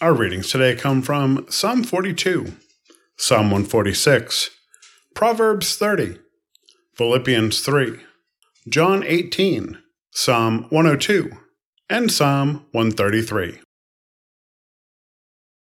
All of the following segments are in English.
Our readings today come from Psalm 42, Psalm 146, Proverbs 30, Philippians 3, John 18, Psalm 102, and Psalm 133.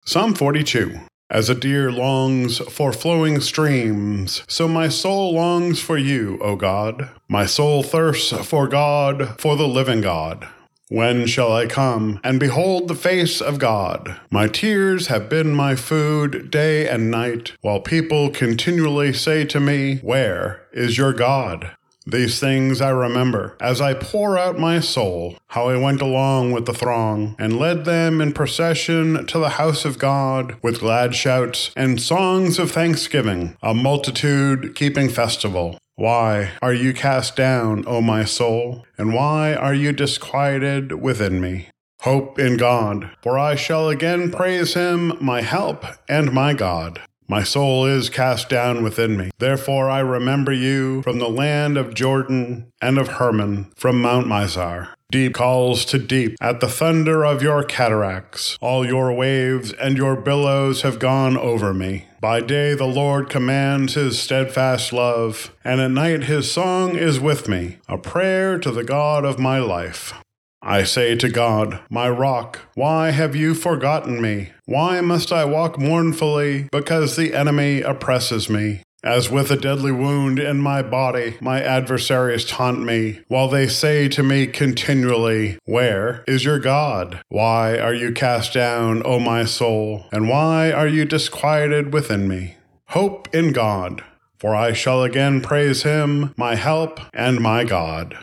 Psalm 42 As a deer longs for flowing streams, so my soul longs for you, O God. My soul thirsts for God, for the living God. When shall I come and behold the face of God? My tears have been my food day and night, while people continually say to me, Where is your God? These things I remember as I pour out my soul, how I went along with the throng and led them in procession to the house of God with glad shouts and songs of thanksgiving, a multitude keeping festival. Why are you cast down, O my soul? And why are you disquieted within me? Hope in God, for I shall again praise him, my help and my God. My soul is cast down within me. Therefore I remember you from the land of Jordan and of Hermon, from Mount Mizar. Deep calls to deep at the thunder of your cataracts. All your waves and your billows have gone over me. By day the Lord commands his steadfast love, and at night his song is with me, a prayer to the God of my life. I say to God, my rock, why have you forgotten me? Why must I walk mournfully because the enemy oppresses me? As with a deadly wound in my body, my adversaries taunt me, while they say to me continually, Where is your God? Why are you cast down, O my soul? And why are you disquieted within me? Hope in God, for I shall again praise him, my help and my God.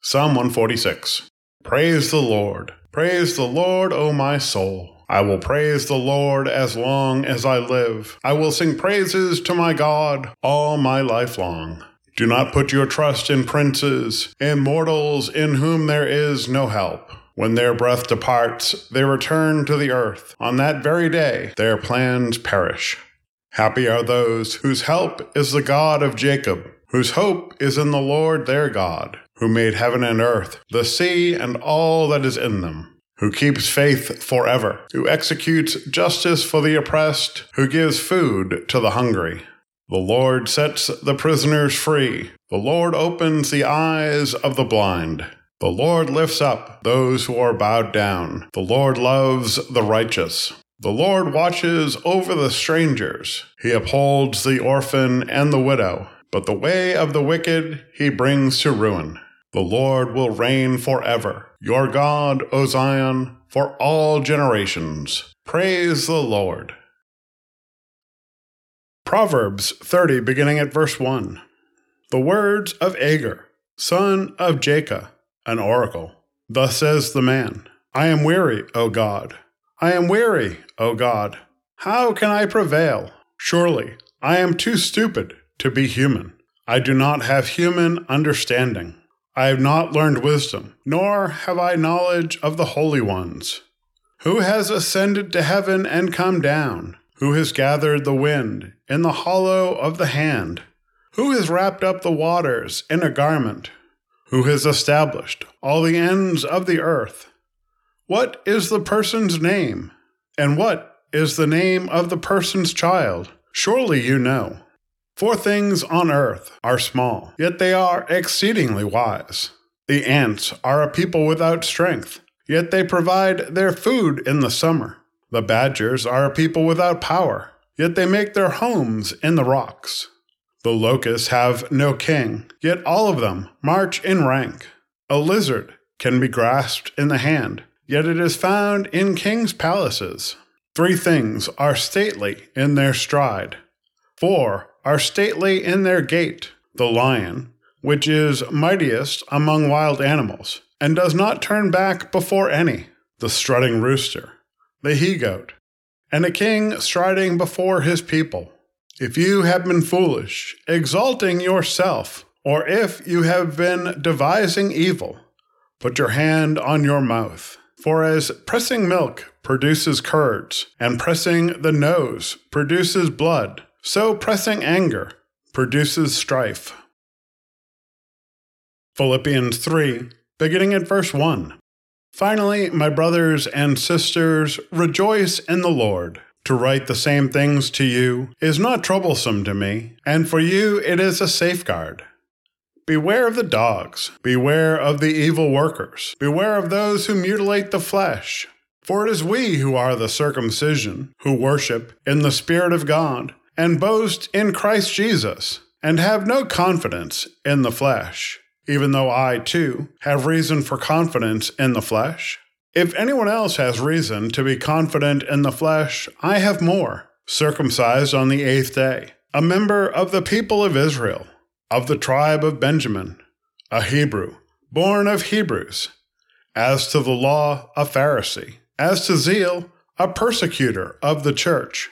Psalm 146 Praise the Lord. Praise the Lord, O my soul. I will praise the Lord as long as I live. I will sing praises to my God all my life long. Do not put your trust in princes, in mortals in whom there is no help. When their breath departs, they return to the earth. On that very day, their plans perish. Happy are those whose help is the God of Jacob, whose hope is in the Lord their God who made heaven and earth, the sea and all that is in them, who keeps faith forever, who executes justice for the oppressed, who gives food to the hungry. The Lord sets the prisoners free. The Lord opens the eyes of the blind. The Lord lifts up those who are bowed down. The Lord loves the righteous. The Lord watches over the strangers. He upholds the orphan and the widow. But the way of the wicked he brings to ruin. The Lord will reign forever. Your God, O Zion, for all generations. Praise the Lord. Proverbs 30, beginning at verse 1. The words of Agur, son of Jakeh, an oracle. Thus says the man I am weary, O God. I am weary, O God. How can I prevail? Surely I am too stupid to be human. I do not have human understanding. I have not learned wisdom, nor have I knowledge of the holy ones. Who has ascended to heaven and come down? Who has gathered the wind in the hollow of the hand? Who has wrapped up the waters in a garment? Who has established all the ends of the earth? What is the person's name? And what is the name of the person's child? Surely you know. Four things on earth are small, yet they are exceedingly wise. The ants are a people without strength, yet they provide their food in the summer. The badgers are a people without power, yet they make their homes in the rocks. The locusts have no king, yet all of them march in rank. A lizard can be grasped in the hand, yet it is found in kings' palaces. Three things are stately in their stride. Four are stately in their gait the lion, which is mightiest among wild animals, and does not turn back before any, the strutting rooster, the he goat, and a king striding before his people. If you have been foolish, exalting yourself, or if you have been devising evil, put your hand on your mouth. For as pressing milk produces curds, and pressing the nose produces blood, so pressing anger produces strife. Philippians 3, beginning at verse 1. Finally, my brothers and sisters, rejoice in the Lord. To write the same things to you is not troublesome to me, and for you it is a safeguard. Beware of the dogs, beware of the evil workers, beware of those who mutilate the flesh. For it is we who are the circumcision, who worship in the Spirit of God, and boast in Christ Jesus, and have no confidence in the flesh, even though I, too, have reason for confidence in the flesh. If anyone else has reason to be confident in the flesh, I have more, circumcised on the eighth day, a member of the people of Israel, of the tribe of Benjamin, a Hebrew, born of Hebrews, as to the law, a Pharisee, as to zeal, a persecutor of the church,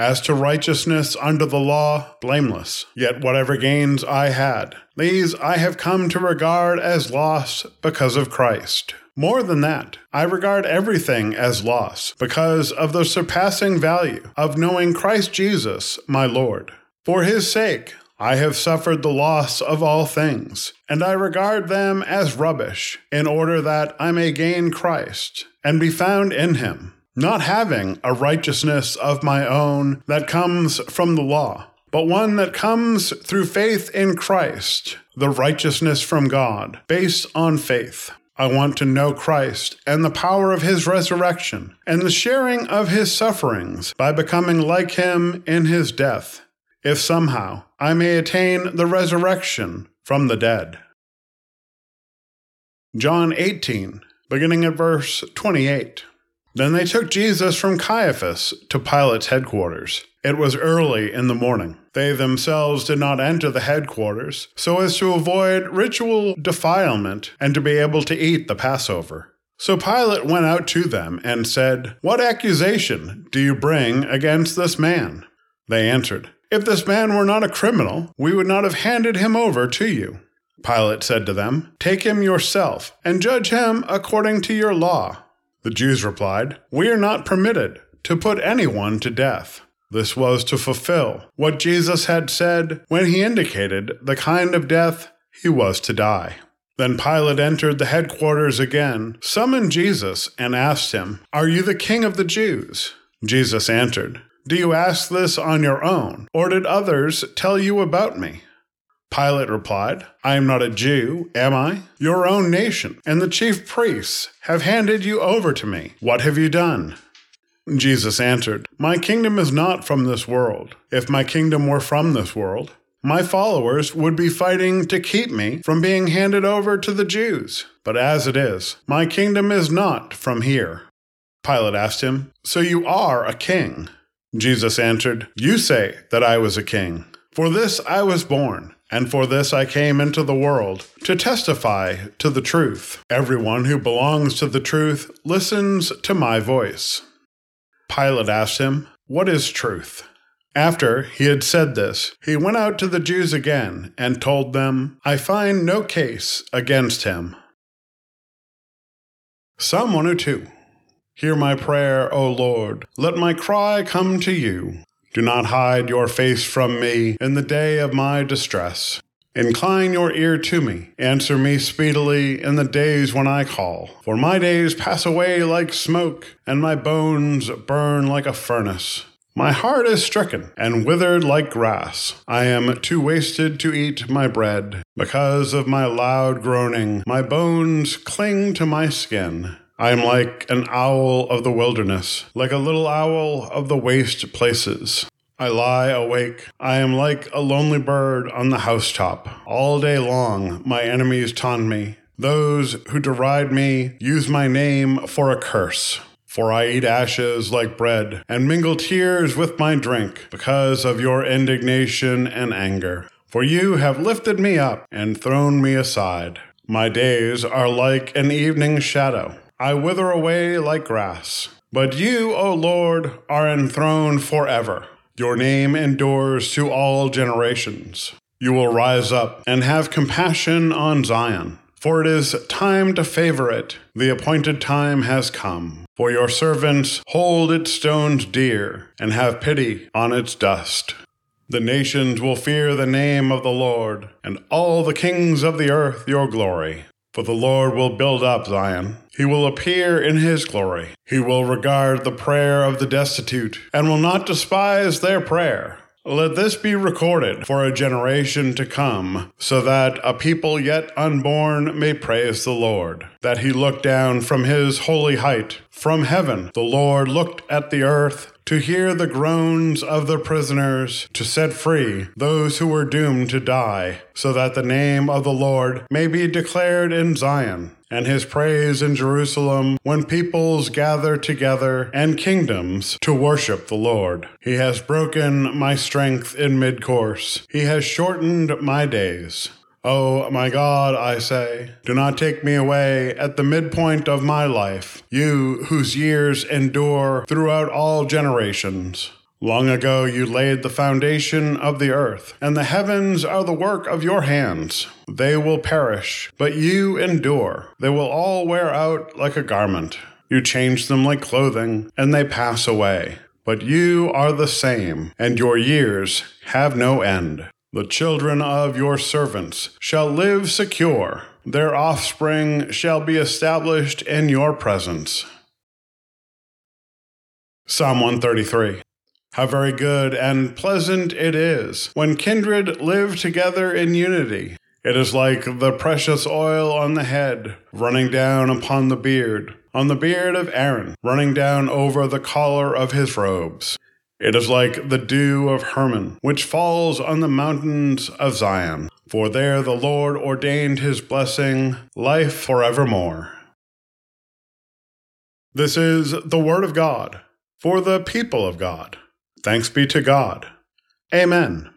as to righteousness under the law, blameless. Yet whatever gains I had, these I have come to regard as loss because of Christ. More than that, I regard everything as loss because of the surpassing value of knowing Christ Jesus, my Lord. For his sake, I have suffered the loss of all things, and I regard them as rubbish, in order that I may gain Christ and be found in him, not having a righteousness of my own that comes from the law, but one that comes through faith in Christ, the righteousness from God, based on faith. I want to know Christ and the power of his resurrection and the sharing of his sufferings by becoming like him in his death, if somehow I may attain the resurrection from the dead. John 18, beginning at verse 28. Then they took Jesus from Caiaphas to Pilate's headquarters. It was early in the morning. They themselves did not enter the headquarters, so as to avoid ritual defilement and to be able to eat the Passover. So Pilate went out to them and said, What accusation do you bring against this man? They answered, If this man were not a criminal, we would not have handed him over to you. Pilate said to them, Take him yourself, and judge him according to your law. The Jews replied, We are not permitted to put anyone to death. This was to fulfill what Jesus had said when he indicated the kind of death he was to die. Then Pilate entered the headquarters again, summoned Jesus, and asked him, Are you the king of the Jews? Jesus answered, Do you ask this on your own, or did others tell you about me? Pilate replied, I am not a Jew, am I? Your own nation and the chief priests have handed you over to me. What have you done? Jesus answered, My kingdom is not from this world. If my kingdom were from this world, my followers would be fighting to keep me from being handed over to the Jews. But as it is, my kingdom is not from here. Pilate asked him, So you are a king? Jesus answered, You say that I was a king. For this I was born and for this I came into the world, to testify to the truth. Everyone who belongs to the truth listens to my voice. Pilate asked him, What is truth? After he had said this, he went out to the Jews again and told them, I find no case against him. Psalm 102 Hear my prayer, O Lord. Let my cry come to you. Do not hide your face from me in the day of my distress. Incline your ear to me. Answer me speedily in the days when I call. For my days pass away like smoke, and my bones burn like a furnace. My heart is stricken and withered like grass. I am too wasted to eat my bread. Because of my loud groaning, my bones cling to my skin. I am like an owl of the wilderness, like a little owl of the waste places. I lie awake. I am like a lonely bird on the housetop. All day long, my enemies taunt me. Those who deride me use my name for a curse. For I eat ashes like bread and mingle tears with my drink because of your indignation and anger. For you have lifted me up and thrown me aside. My days are like an evening shadow. I wither away like grass. But you, O Lord, are enthroned forever. Your name endures to all generations. You will rise up and have compassion on Zion, for it is time to favor it. The appointed time has come. For your servants hold its stones dear and have pity on its dust. The nations will fear the name of the Lord, and all the kings of the earth your glory. For the Lord will build up Zion. He will appear in his glory. He will regard the prayer of the destitute and will not despise their prayer. Let this be recorded for a generation to come, so that a people yet unborn may praise the Lord. That he looked down from his holy height. From heaven, the Lord looked at the earth to hear the groans of the prisoners, to set free those who were doomed to die, so that the name of the Lord may be declared in Zion and his praise in Jerusalem when peoples gather together and kingdoms to worship the Lord. He has broken my strength in mid course, he has shortened my days. Oh, my God, I say, do not take me away at the midpoint of my life, you whose years endure throughout all generations. Long ago you laid the foundation of the earth, and the heavens are the work of your hands. They will perish, but you endure. They will all wear out like a garment. You change them like clothing, and they pass away. But you are the same, and your years have no end. The children of your servants shall live secure. Their offspring shall be established in your presence. Psalm 133 how very good and pleasant it is when kindred live together in unity. It is like the precious oil on the head, running down upon the beard, on the beard of Aaron, running down over the collar of his robes. It is like the dew of Hermon, which falls on the mountains of Zion. For there the Lord ordained his blessing, life forevermore. This is the word of God for the people of God. Thanks be to God. Amen.